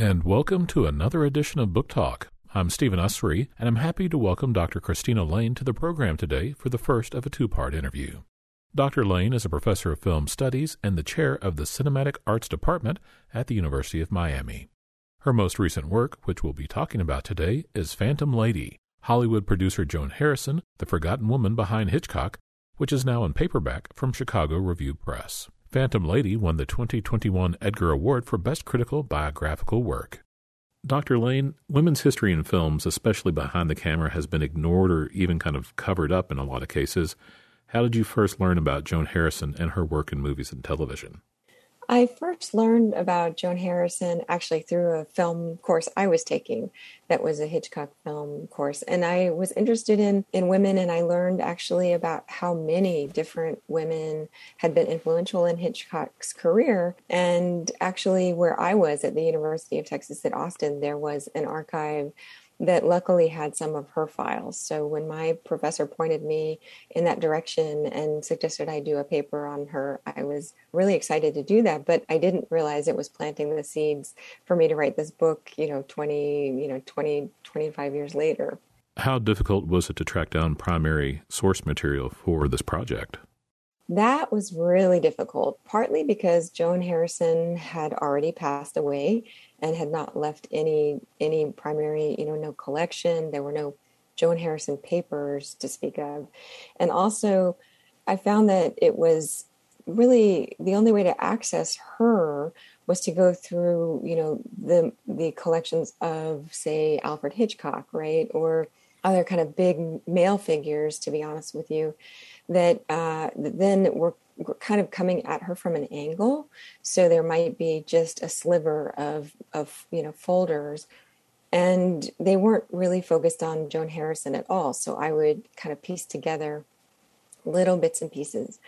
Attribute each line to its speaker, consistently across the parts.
Speaker 1: and welcome to another edition of Book Talk. I'm Stephen Usry, and I'm happy to welcome Dr. Christina Lane to the program today for the first of a two part interview. Dr. Lane is a professor of film studies and the chair of the Cinematic Arts Department at the University of Miami. Her most recent work, which we'll be talking about today, is Phantom Lady, Hollywood producer Joan Harrison, the forgotten woman behind Hitchcock, which is now in paperback from Chicago Review Press. Phantom Lady won the 2021 Edgar Award for Best Critical Biographical Work. Dr. Lane, women's history in films, especially behind the camera, has been ignored or even kind of covered up in a lot of cases. How did you first learn about Joan Harrison and her work in movies and television?
Speaker 2: I first learned about Joan Harrison actually through a film course I was taking that was a Hitchcock film course. And I was interested in, in women, and I learned actually about how many different women had been influential in Hitchcock's career. And actually, where I was at the University of Texas at Austin, there was an archive that luckily had some of her files. So when my professor pointed me in that direction and suggested I do a paper on her, I was really excited to do that. But I didn't realize it was planting the seeds for me to write this book, you know, 20, you know, 20, 25 years later.
Speaker 1: How difficult was it to track down primary source material for this project?
Speaker 2: That was really difficult, partly because Joan Harrison had already passed away and had not left any any primary, you know, no collection. There were no Joan Harrison papers to speak of. And also I found that it was really the only way to access her was to go through, you know, the the collections of say Alfred Hitchcock, right? Or other kind of big male figures, to be honest with you, that, uh, then were kind of coming at her from an angle. So there might be just a sliver of, of you know, folders. And they weren't really focused on Joan Harrison at all. So I would kind of piece together little bits and pieces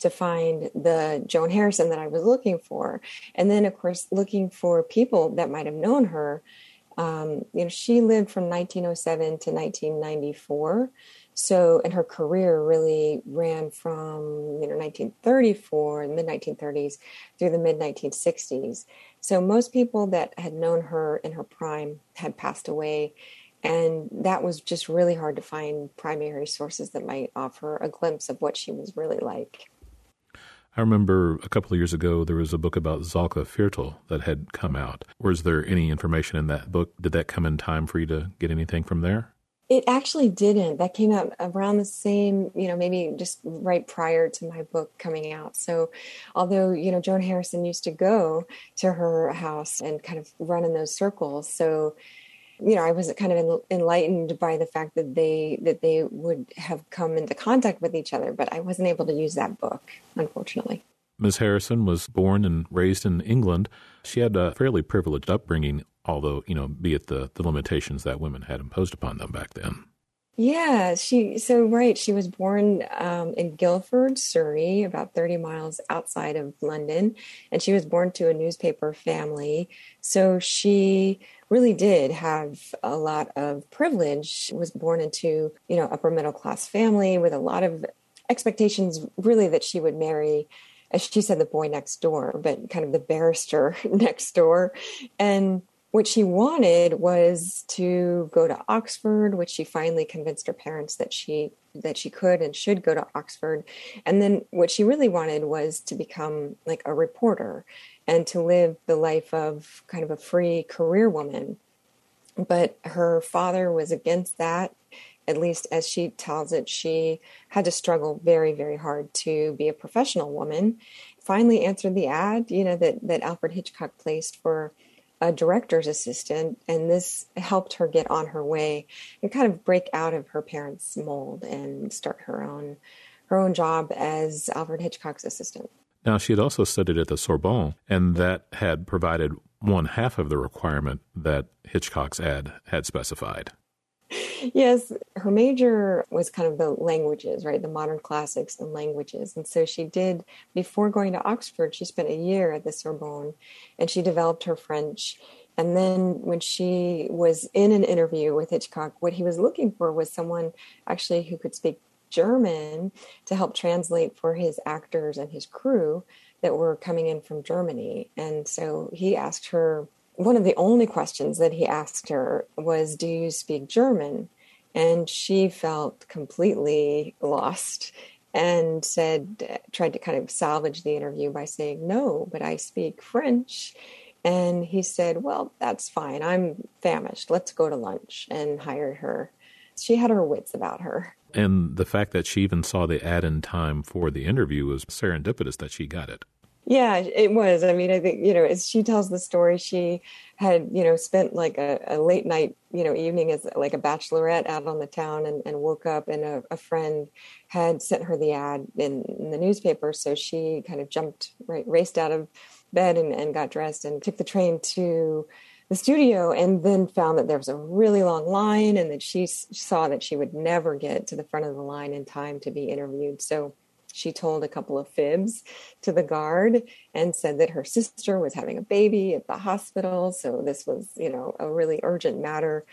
Speaker 2: to find the Joan Harrison that I was looking for. And then, of course, looking for people that might have known her. Um, you know, she lived from 1907 to 1994. So, and her career really ran from you know 1934, mid 1930s, through the mid 1960s. So, most people that had known her in her prime had passed away, and that was just really hard to find primary sources that might offer a glimpse of what she was really like.
Speaker 1: I remember a couple of years ago there was a book about Salka Viertel that had come out. Was there any information in that book? Did that come in time for you to get anything from there?
Speaker 2: It actually didn't. That came out around the same, you know, maybe just right prior to my book coming out. So, although, you know, Joan Harrison used to go to her house and kind of run in those circles. So, you know, I was kind of enlightened by the fact that they that they would have come into contact with each other, but I wasn't able to use that book, unfortunately.
Speaker 1: Ms. Harrison was born and raised in England. She had a fairly privileged upbringing although you know, be it the the limitations that women had imposed upon them back then.
Speaker 2: Yeah, she so right. She was born um, in Guildford, Surrey, about thirty miles outside of London, and she was born to a newspaper family. So she really did have a lot of privilege. She was born into you know upper middle class family with a lot of expectations, really, that she would marry as she said, the boy next door, but kind of the barrister next door. And what she wanted was to go to Oxford, which she finally convinced her parents that she that she could and should go to Oxford. And then what she really wanted was to become like a reporter and to live the life of kind of a free career woman. But her father was against that. At least as she tells it, she had to struggle very, very hard to be a professional woman. Finally answered the ad, you know, that, that Alfred Hitchcock placed for a director's assistant, and this helped her get on her way and kind of break out of her parents' mold and start her own her own job as Alfred Hitchcock's assistant.
Speaker 1: Now, she had also studied at the Sorbonne, and that had provided one half of the requirement that Hitchcock's ad had specified
Speaker 2: yes, her major was kind of the languages, right? The modern classics and languages. And so she did, before going to Oxford, she spent a year at the Sorbonne and she developed her French. And then when she was in an interview with Hitchcock, what he was looking for was someone actually who could speak German to help translate for his actors and his crew that were coming in from Germany. And so he asked her one of the only questions that he asked her was, Do you speak German? And she felt completely lost and said, tried to kind of salvage the interview by saying, No, but I speak French. And he said, Well, that's fine. I'm famished. Let's go to lunch, and hired her. She had her wits about her.
Speaker 1: And the fact that she even saw the ad in time for the interview was serendipitous that she got it.
Speaker 2: Yeah, it was. I mean, I think, you know, as she tells the story, she had, you know, spent like a, a late night, you know, evening as like a bachelorette out on the town and, and woke up and a, a friend had sent her the ad in, in, the newspaper. So she kind of jumped, right, raced out of bed and, and got dressed and took the train to the studio and then found that there was a really long line and that she saw that she would never get to the front of the line in time to be interviewed. So she told a couple of fibs to the guard and said that her sister was having a baby at the hospital. So this was, you know, a really urgent matter.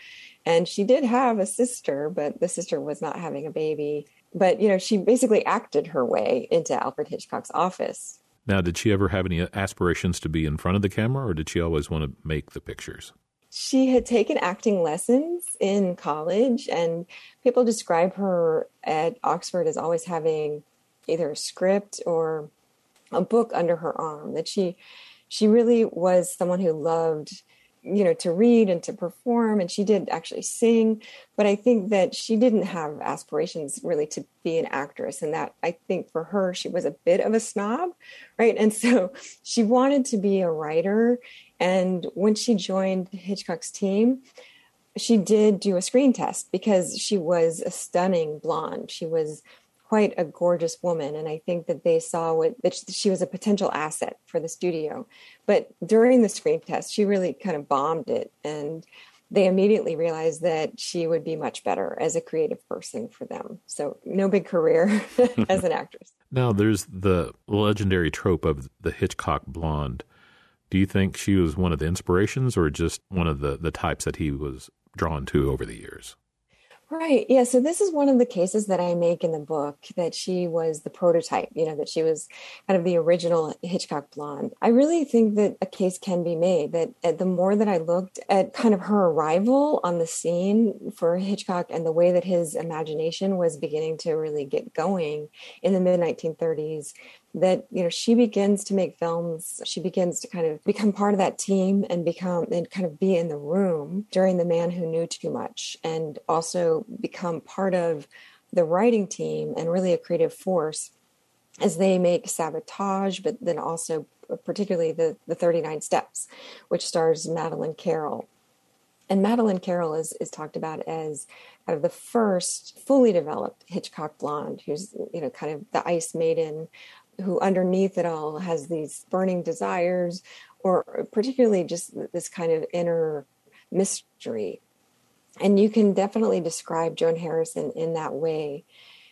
Speaker 2: And she did have a sister, but the sister was not having a baby. But, you know, she basically acted her way into Alfred Hitchcock's office.
Speaker 1: Now, did she ever have any aspirations to be in front of the camera, or did she always want to make the pictures?
Speaker 2: She had taken acting lessons in college, and people describe her at Oxford as always having either a script or a book under her arm that she she really was someone who loved you know to read and to perform and she did actually sing. But i think that she didn't have aspirations really to be an actress and that i think for her she was a bit of a snob right? And so she wanted to be a writer and when she joined hitchcock's team she did do a screen test because she was a stunning blonde. She was quite a gorgeous woman. And i think that they saw what that she was a potential asset for the studio. But during the screen test she really kind of bombed it. And they immediately realized that she would be much better as a creative person for them. So no big career as an actress.
Speaker 1: Now there's the legendary trope of the hitchcock blonde. Do you think she was one of the inspirations or just one of the, the types that he was drawn to over the years
Speaker 2: Right. Yeah. So this is one of the cases that I make in the book that she was the prototype, you know, that she was kind of the original Hitchcock blonde. I really think that a case can be made that uh, the more that I looked at kind of her arrival on the scene for Hitchcock and the way that his imagination was beginning to really get going in the mid 1930s, that you know she begins to make films she begins to kind of become part of that team and become and kind of be in the room during the man who knew too much and also become part of the writing team and really a creative force as they make sabotage but then also uh, particularly the the 39 steps which stars madeleine carroll. And Madeleine Carroll is, is talked about as kind of the first fully developed Hitchcock blonde, who's you know kind of the ice maiden who underneath it all has these burning desires or particularly just this kind of inner mystery. And you can definitely describe joan harrison in that way.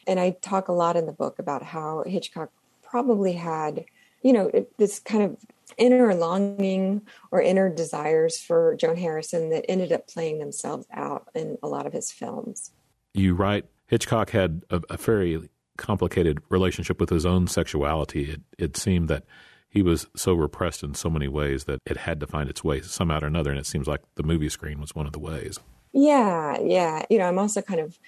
Speaker 2: And i talk a lot in the book about how hitchcock probably had you know this kind of inner longing or inner desires for joan harrison that ended up playing themselves out in a lot of his films.
Speaker 1: You write hitchcock had a, a very complicated relationship with his own sexuality. It, it seemed that he was so repressed in so many ways that it had to find its way somehow or another. And it seems like the movie screen was one of the ways.
Speaker 2: Yeah, yeah. You know, I'm also kind of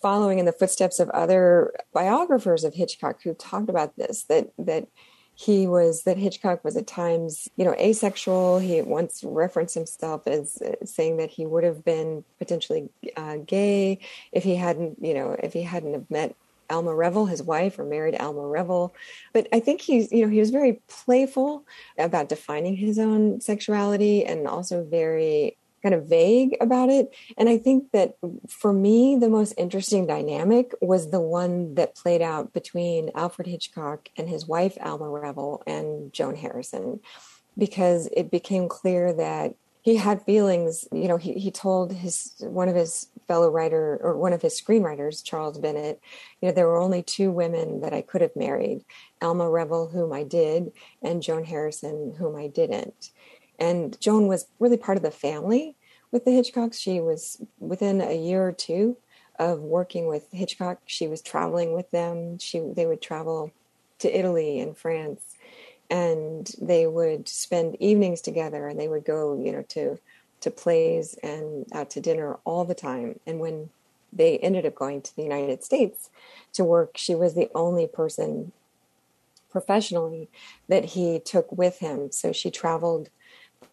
Speaker 2: following in the footsteps of other biographers of Hitchcock who talked about this that that he was that Hitchcock was at times, you know, asexual. He once referenced himself as uh, saying that he would have been potentially uh, gay if he hadn't, you know, if he hadn't have met Alma Reville, his wife, or married Alma Reville. But I think he's, you know, he was very playful about defining his own sexuality and also very kind of vague about it. And I think that for me, the most interesting dynamic was the one that played out between Alfred Hitchcock and his wife, Alma Reville, and Joan Harrison, because it became clear that he had feelings you know he, he told his one of his fellow writer or one of his screenwriters charles bennett you know there were only two women that i could have married alma reville whom i did and joan harrison whom i didn't. And joan was really part of the family with the hitchcocks. She was within a year or two of working with hitchcock she was traveling with them. She they would travel to italy and france and they would spend evenings together and they would go, you know, to to plays and out to dinner all the time. And when they ended up going to the United States to work, she was the only person professionally that he took with him. So she traveled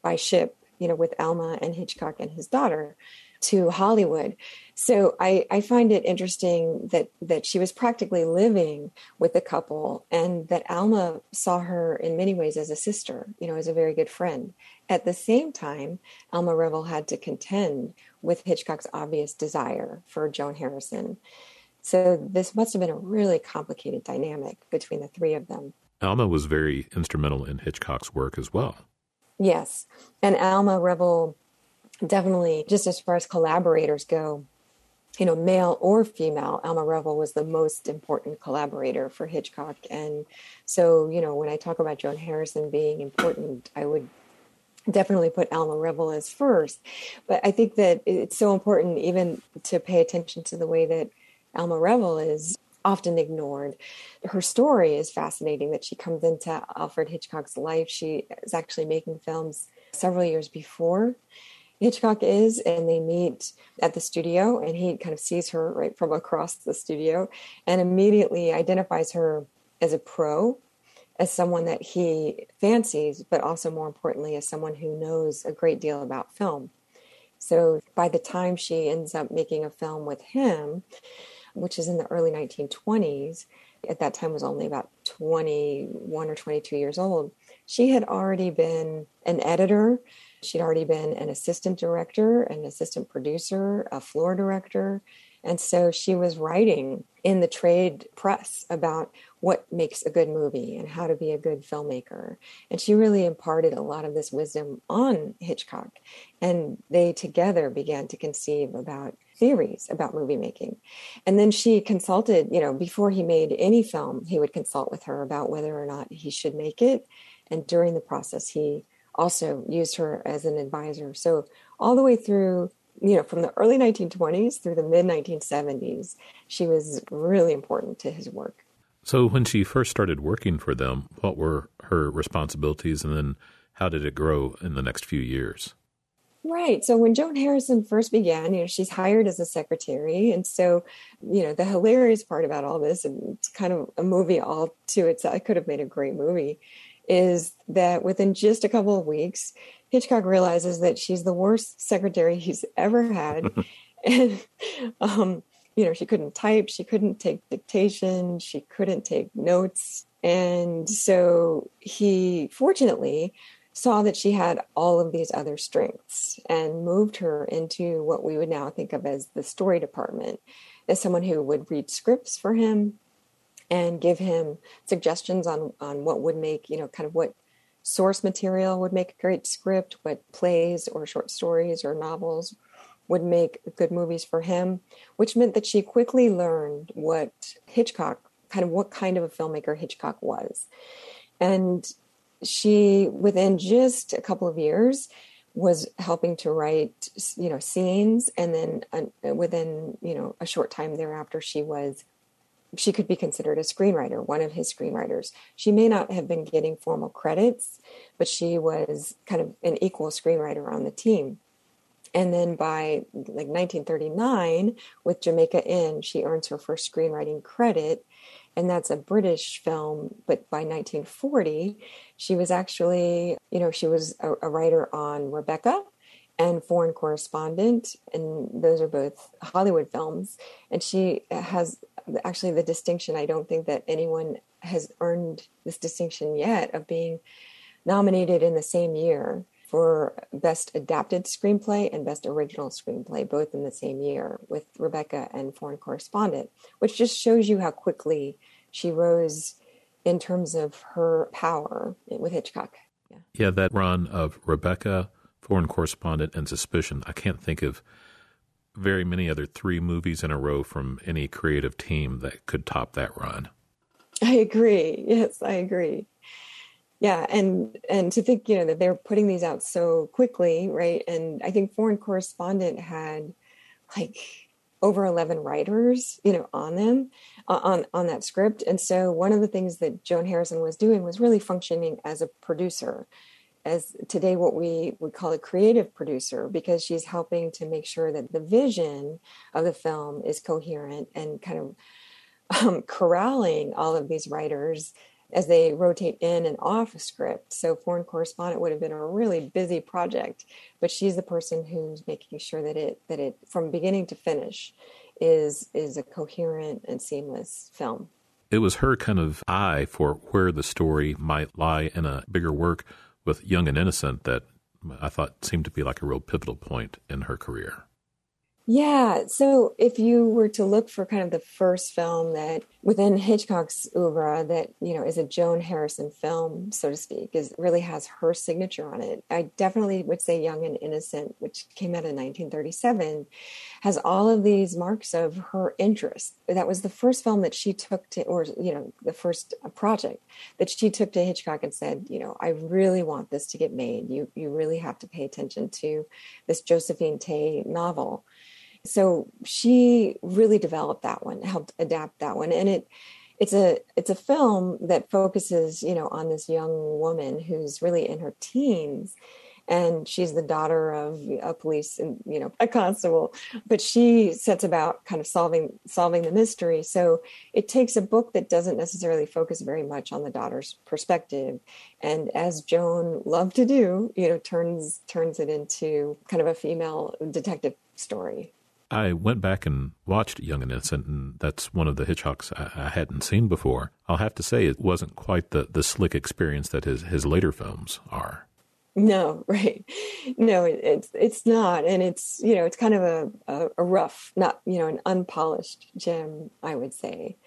Speaker 2: by ship, you know, with Alma and Hitchcock and his daughter to Hollywood. So I, I find it interesting that that she was practically living with the couple and that Alma saw her in many ways as a sister, you know, as a very good friend. At the same time, Alma Reville had to contend with Hitchcock's obvious desire for Joan Harrison. So this must have been a really complicated dynamic between the three of them.
Speaker 1: Alma was very instrumental in Hitchcock's work as well.
Speaker 2: Yes. And Alma Reville definitely, just as far as collaborators go, you know, male or female, Alma Reville was the most important collaborator for Hitchcock. And so, you know, when I talk about Joan Harrison being important, I would definitely put Alma Reville as first. But I think that it's so important even to pay attention to the way that Alma Reville is often ignored. Her story is fascinating that she comes into Alfred Hitchcock's life. She is actually making films several years before Hitchcock is, and they meet at the studio, and he kind of sees her right from across the studio and immediately identifies her as a pro, as someone that he fancies, but also more importantly, as someone who knows a great deal about film. So by the time she ends up making a film with him, which is in the early 1920s, at that time was only about 21 or 22 years old, she had already been an editor She'd already been an assistant director, an assistant producer, a floor director. And so she was writing in the trade press about what makes a good movie and how to be a good filmmaker. And she really imparted a lot of this wisdom on Hitchcock. And they together began to conceive about theories about movie making. And then she consulted, you know, before he made any film, he would consult with her about whether or not he should make it. And during the process, he also used her as an advisor. So all the way through, you know, from the early 1920s through the mid 1970s, she was really important to his work.
Speaker 1: So when she first started working for them, what were her responsibilities and then how did it grow in the next few years?
Speaker 2: Right. So when Joan Harrison first began, you know, she's hired as a secretary. And so, you know, the hilarious part about all this, and it's kind of a movie all to itself, I could have made a great movie, is that within just a couple of weeks, Hitchcock realizes that she's the worst secretary he's ever had. and, um, you know, she couldn't type, she couldn't take dictation, she couldn't take notes. And so he fortunately saw that she had all of these other strengths and moved her into what we would now think of as the story department as someone who would read scripts for him, and give him suggestions on on what would make you know kind of what source material would make a great script, what plays or short stories or novels would make good movies for him, which meant that she quickly learned what Hitchcock kind of what kind of a filmmaker Hitchcock was. And she within just a couple of years was helping to write you know scenes and then uh, within you know a short time thereafter she was she could be considered a screenwriter, one of his screenwriters. She may not have been getting formal credits, but she was kind of an equal screenwriter on the team. And then by like 1939, with Jamaica Inn, she earns her first screenwriting credit. And that's a British film. But by 1940, she was actually, you know, she was a, a writer on Rebecca, and Foreign Correspondent, and those are both Hollywood films. And she has actually the distinction. I don't think that anyone has earned this distinction yet of being nominated in the same year for Best Adapted Screenplay and Best Original Screenplay, both in the same year with Rebecca and Foreign Correspondent, which just shows you how quickly she rose in terms of her power with Hitchcock.
Speaker 1: Yeah, yeah that run of Rebecca, Foreign Correspondent, and Suspicion, I can't think of very many other three movies in a row from any creative team that could top that run.
Speaker 2: I agree. Yes, I agree. Yeah, and and to think, you know, that they're putting these out so quickly, right? And I think Foreign Correspondent had like over 11 writers, you know, on them, on, on that script. And so one of the things that Joan Harrison was doing was really functioning as a producer, as today what we would call a creative producer, because she's helping to make sure that the vision of the film is coherent and kind of um, corralling all of these writers as they rotate in and off script. So foreign correspondent would have been a really busy project, but she's the person who's making sure that it that it from beginning to finish is is a coherent and seamless film.
Speaker 1: It was her kind of eye for where the story might lie in a bigger work with Young and Innocent that I thought seemed to be like a real pivotal point in her career.
Speaker 2: Yeah. So if you were to look for kind of the first film that within Hitchcock's oeuvre that, you know, is a Joan Harrison film, so to speak, is really has her signature on it. I definitely would say Young and Innocent, which came out in 1937, has all of these marks of her interest. That was the first film that she took to, or, you know, the first project that she took to Hitchcock and said, you know, I really want this to get made. You, you really have to pay attention to this Josephine Tey novel so she really developed that one helped adapt that one. And it it's a it's a film that focuses you know on this young woman who's really in her teens and she's the daughter of a police and you know a constable. But she sets about kind of solving solving the mystery. So it takes a book that doesn't necessarily focus very much on the daughter's perspective and as joan loved to do you know turns turns it into kind of a female detective story
Speaker 1: I went back and watched Young and Innocent, and that's one of the Hitchcocks I, I, hadn't seen before. I'll have to say it wasn't quite the, the slick experience that his, his later films are.
Speaker 2: No, right. No, it, it's it's not, and it's you know it's kind of a, a, a rough, not you know an unpolished gem, I would say.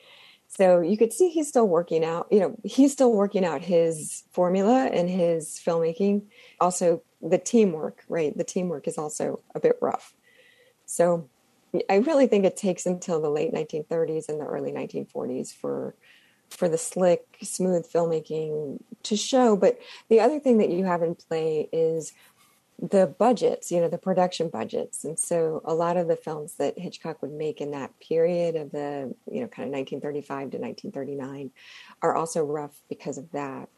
Speaker 2: So you could see he's still working out. You know, he's still working out his formula and his filmmaking. Also, the teamwork, right? The teamwork is also a bit rough. So I really think it takes until the late 1930s and the early 1940s for for the slick, smooth filmmaking to show. But the other thing that you have in play is the budgets, you know, the production budgets. And so a lot of the films that Hitchcock would make in that period of the, you know, kind of 1935 to 1939 are also rough because of that.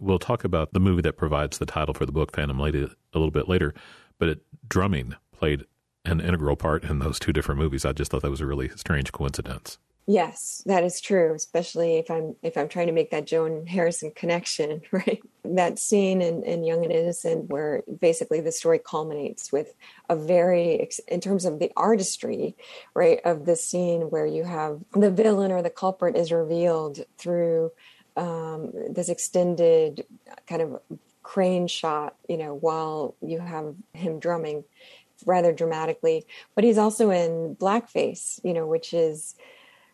Speaker 1: We'll talk about the movie that provides the title for the book, Phantom Lady, a little bit later. But it, drumming played an integral part in those two different movies. I just thought that was a really strange coincidence.
Speaker 2: Yes, that is true, especially if I'm if I'm trying to make that Joan Harrison connection, right? That scene in, in Young and Innocent where basically the story culminates with a very in terms of the artistry, right, of the scene where you have the villain or the culprit is revealed through um, this extended kind of crane shot, you know, while you have him drumming rather dramatically. But he's also in blackface, you know, which is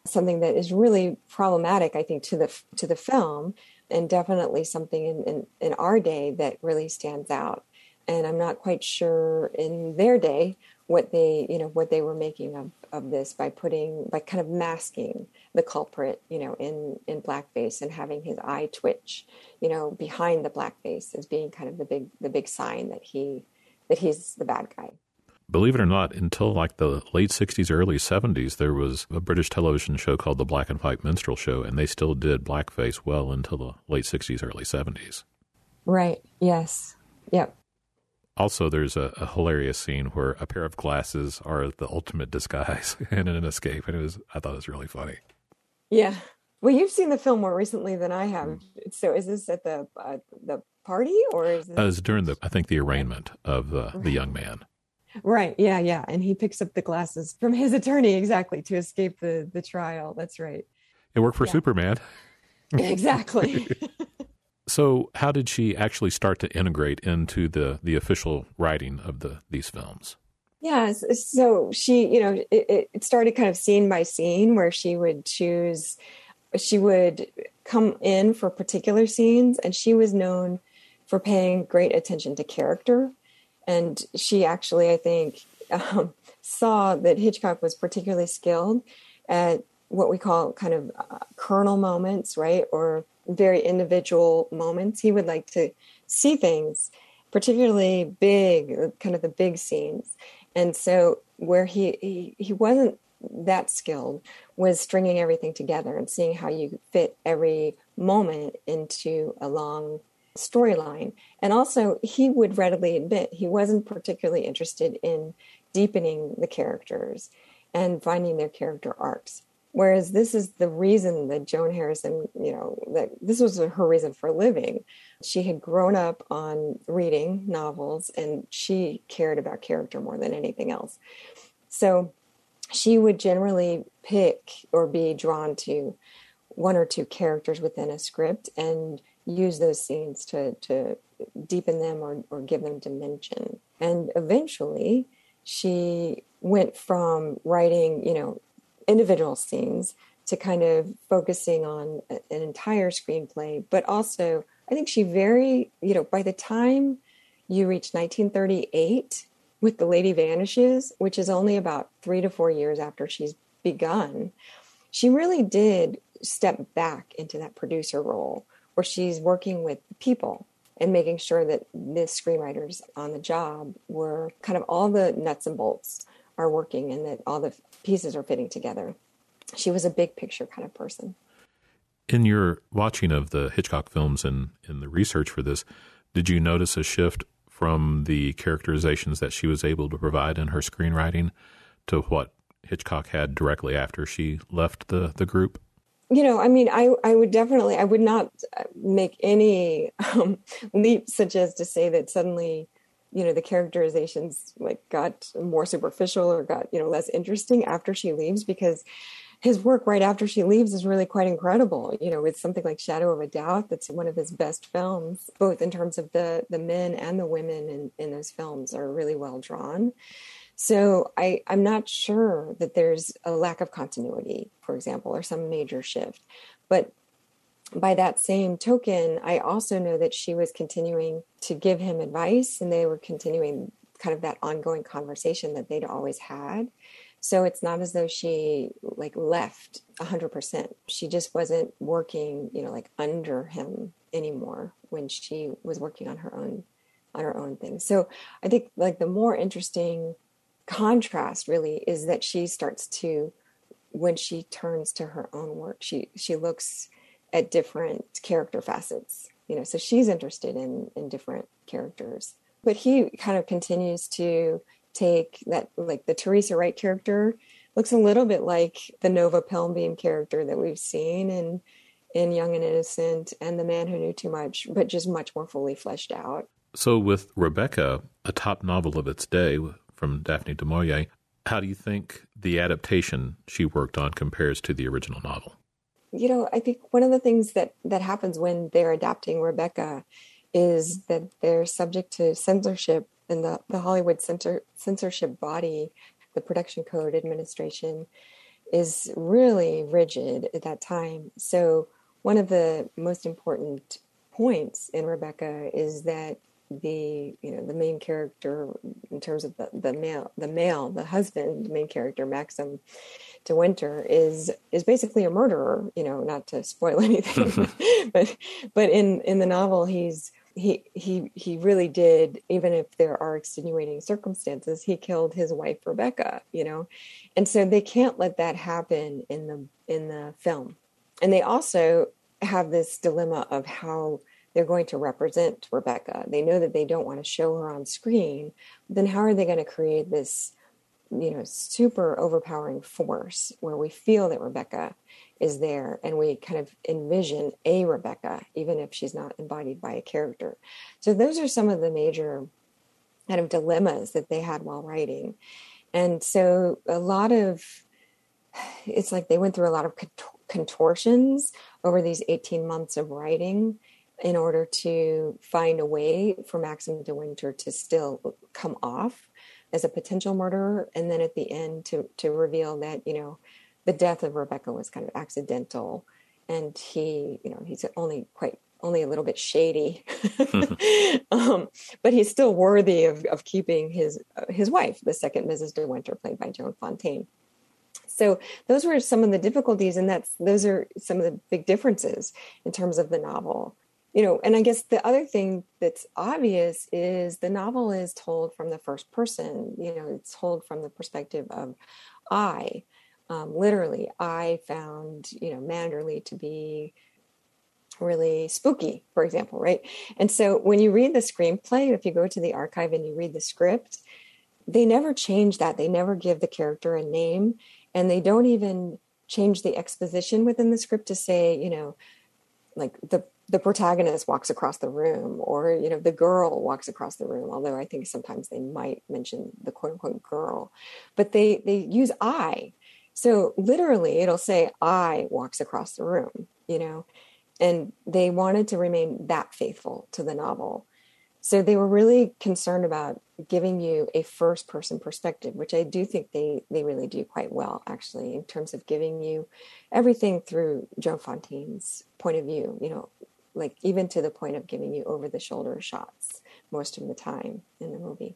Speaker 2: something that is really problematic, I think, to the to the film, and definitely something in, in, in our day that really stands out. And I'm not quite sure in their day what they, you know, what they were making of, of this by putting, by kind of masking the culprit, you know, in, in blackface and having his eye twitch, you know, behind the blackface as being kind of the big, the big sign that he, that he's the bad guy
Speaker 1: believe it or not, until like the late 60s, early 70s, there was a British television show called The Black and White Minstrel Show, and they still did blackface well until the late 60s, early 70s.
Speaker 2: Right. Yes. Yep.
Speaker 1: Also, there's a, a hilarious scene where a pair of glasses are the ultimate disguise and an escape, and it was I thought it was really funny.
Speaker 2: Yeah. Well, you've seen the film more recently than I have. Mm. So, is this at the uh, the party or is this...
Speaker 1: Uh, it was during the I think the arraignment of the, the young man.
Speaker 2: Right. Yeah. Yeah. And he picks up the glasses from his attorney exactly to escape the the trial. That's right.
Speaker 1: It worked for yeah. Superman.
Speaker 2: exactly.
Speaker 1: so, how did she actually start to integrate into the the official writing of the these films?
Speaker 2: Yes. Yeah, so she, you know, it, it started kind of scene by scene where she would choose. She would come in for particular scenes, and she was known for paying great attention to character and she actually, I think, um, saw that Hitchcock was particularly skilled at what we call kind of uh, kernel moments, right? Or very individual moments. He would like to see things particularly big, kind of the big scenes. And so where he, he, he wasn't that skilled was stringing everything together and seeing how you fit every moment into a long storyline. And also, he would readily admit he wasn't particularly interested in deepening the characters and finding their character arcs. Whereas this is the reason that Joan Harrison, you know, that this was her reason for living. She had grown up on reading novels and she cared about character more than anything else. So she would generally pick or be drawn to one or two characters within a script and use those scenes to, to deepen them or, or give them dimension. And eventually, she went from writing, you know, individual scenes to kind of focusing on an entire screenplay, but also I think she very, you know, by the time you reach 1938 with The Lady Vanishes, which is only about three to four years after she's begun, she really did step back into that producer role where she's working with people and making sure that the screenwriters on the job were kind of all the nuts and bolts are working and that all the pieces are fitting together. She was a big picture kind of person.
Speaker 1: In your watching of the Hitchcock films and in the research for this, did you notice a shift from the characterizations that she was able to provide in her screenwriting to what Hitchcock had directly after she left the, the group?
Speaker 2: You know, I mean, I, I would definitely, I would not make any um, leap such as to say that suddenly you know the characterizations like got more superficial or got you know less interesting after she leaves because his work right after she leaves is really quite incredible. You know with something like shadow of a doubt that's one of his best films both in terms of the the men and the women in, in those films are really well drawn so I, i'm not sure that there's a lack of continuity for example or some major shift but by that same token, I also know that she was continuing to give him advice and they were continuing kind of that ongoing conversation that they'd always had. So it's not as though she like left 100%. She just wasn't working, you know, like under him anymore when she was working on her own on her own thing. So I think like the more interesting contrast really is that she starts to when she turns to her own work, she she looks at different character facets you know so she's interested in in different characters. But he kind of continues to take that like the teresa wright character looks a little bit like the nova pilbeam character that we've seen in in young and innocent and the man who knew too much but just much more fully fleshed out.
Speaker 1: So with rebecca a top novel of its day from daphne du maurier how do you think the adaptation she worked on compares to the original novel
Speaker 2: you know, I think one of the things that that happens when they're adapting Rebecca is that they're subject to censorship and the, the Hollywood censor, censorship body, the Production Code Administration, is really rigid at that time. So one of the most important points in Rebecca is that the you know the main character in terms of the, the male the male the husband the main character Maxim de Winter is is basically a murderer you know not to spoil anything but but in in the novel he's he he he really did even if there are extenuating circumstances he killed his wife Rebecca you know? And so they can't let that happen in the in the film. And they also have this dilemma of how they're going to represent Rebecca. They know that they don't want to show her on screen. Then how are they going to create this, you know, super overpowering force where we feel that Rebecca is there and we kind of envision a Rebecca, even if she's not embodied by a character. So those are some of the major kind of dilemmas that they had while writing. And so a lot of it's like they went through a lot of contortions over these 18 months of writing in order to find a way for Maxim de Winter to still come off as a potential murderer, and then at the end to to reveal that you know the death of Rebecca was kind of accidental, and he you know he's only quite only a little bit shady, um, but he's still worthy of of keeping his uh, his wife, the second Mrs. de Winter, played by Joan Fontaine. So those were some of the difficulties, and that's those are some of the big differences in terms of the novel you know, and I guess the other thing that's obvious is the novel is told from the first person. You know, it's told from the perspective of I. Um, literally, I found you know Manderley to be really spooky, for example, right? And so when you read the screenplay, if you go to the archive and you read the script, they never change that. They never give the character a name, and they don't even change the exposition within the script to say, you know, like the the protagonist walks across the room or you know the girl walks across the room although i think sometimes they might mention the quote unquote girl but they they use i. So literally it'll say i walks across the room you know and they wanted to remain that faithful to the novel. So they were really concerned about giving you a first person perspective which i do think they they really do quite well actually in terms of giving you everything through joan fontaine's point of view you know like even to the point of giving you over the shoulder shots most of the time in the movie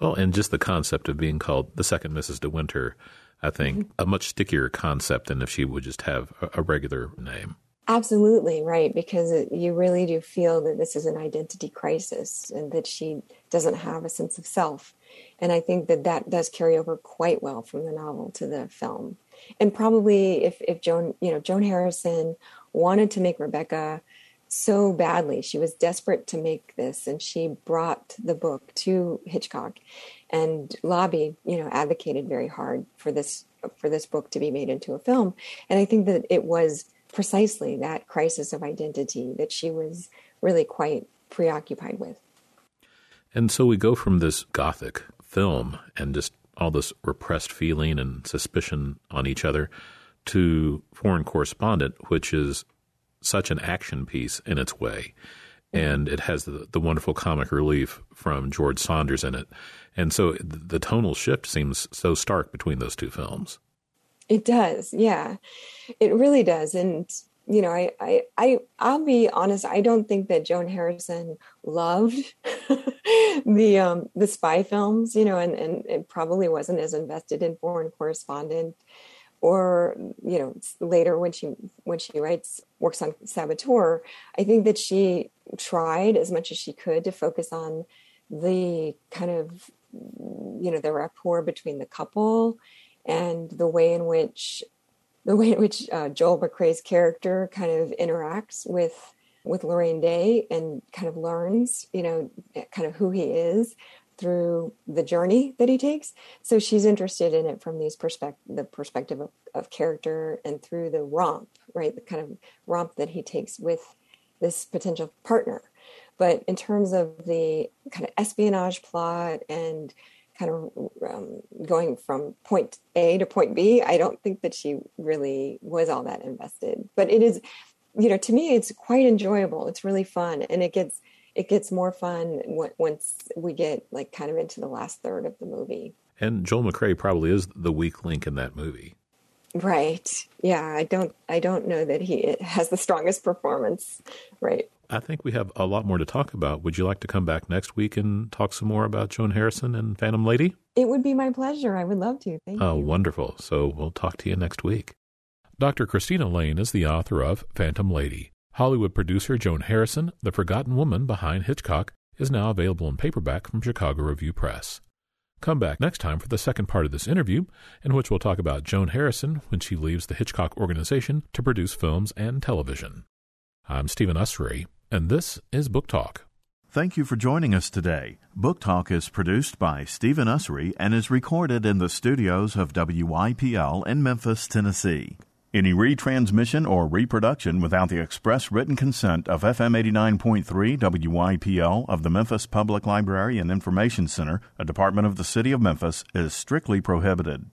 Speaker 1: well and just the concept of being called the second mrs de winter i think mm-hmm. a much stickier concept than if she would just have a, a regular name
Speaker 2: Absolutely right, because it, you really do feel that this is an identity crisis and that she doesn't have a sense of self. And I think that that does carry over quite well from the novel to the film. And probably if, if Joan, you know, Joan Harrison wanted to make Rebecca so badly, she was desperate to make this, and she brought the book to Hitchcock and lobbied, you know, advocated very hard for this for this book to be made into a film. And I think that it was precisely that crisis of identity that she was really quite preoccupied with.
Speaker 1: And so we go from this gothic film and just all this repressed feeling and suspicion on each other to Foreign Correspondent, which is such an action piece in its way. And it has the, the wonderful comic relief from George Sanders in it. And so the tonal shift seems so stark between those two films.
Speaker 2: It does, yeah, it really does. And you know, I, I, I, I'll be honest. I don't think that Joan Harrison loved the um, the spy films, you know, and and it probably wasn't as invested in Foreign Correspondent, or you know, later when she when she writes works on Saboteur. I think that she tried as much as she could to focus on the kind of you know the rapport between the couple and the way in which the way in which uh, Joel McCrea's character kind of interacts with with Laraine Day and kind of learns, you know, kind of who he is through the journey that he takes. So she's interested in it from these perspective, the perspective of, of character and through the romp, right? The kind of romp that he takes with this potential partner. But in terms of the kind of espionage plot and kind of um, going from point A to point B, I don't think that she really was all that invested. But it is, you know, to me, it's quite enjoyable. It's really fun, and it gets it gets more fun once we get like kind of into the last third of the movie.
Speaker 1: And Joel McCrea probably is the weak link in that movie.
Speaker 2: Right. Yeah, I don't I don't know that he has the strongest performance. Right.
Speaker 1: I think we have a lot more to talk about. Would you like to come back next week and talk some more about Joan Harrison and Phantom Lady?
Speaker 2: It would be my pleasure. I would love to. Thank you.
Speaker 1: oh, you. wonderful. So we'll talk to you next week. Dr. Christina Lane is the author of Phantom Lady. Hollywood producer Joan Harrison, the forgotten woman behind Hitchcock, is now available in paperback from Chicago Review Press. Come back next time for the second part of this interview, in which we'll talk about Joan Harrison when she leaves the Hitchcock organization to produce films and television. I'm Stephen Usry and this is Book Talk.
Speaker 3: Thank you for joining us today. Book Talk is produced by Stephen Usry and is recorded in the studios of WYPL in Memphis, Tennessee. Any retransmission or reproduction without the express written consent of FM 89.3 WYPL of the Memphis Public Library and Information Center, a department of the City of Memphis, is strictly prohibited.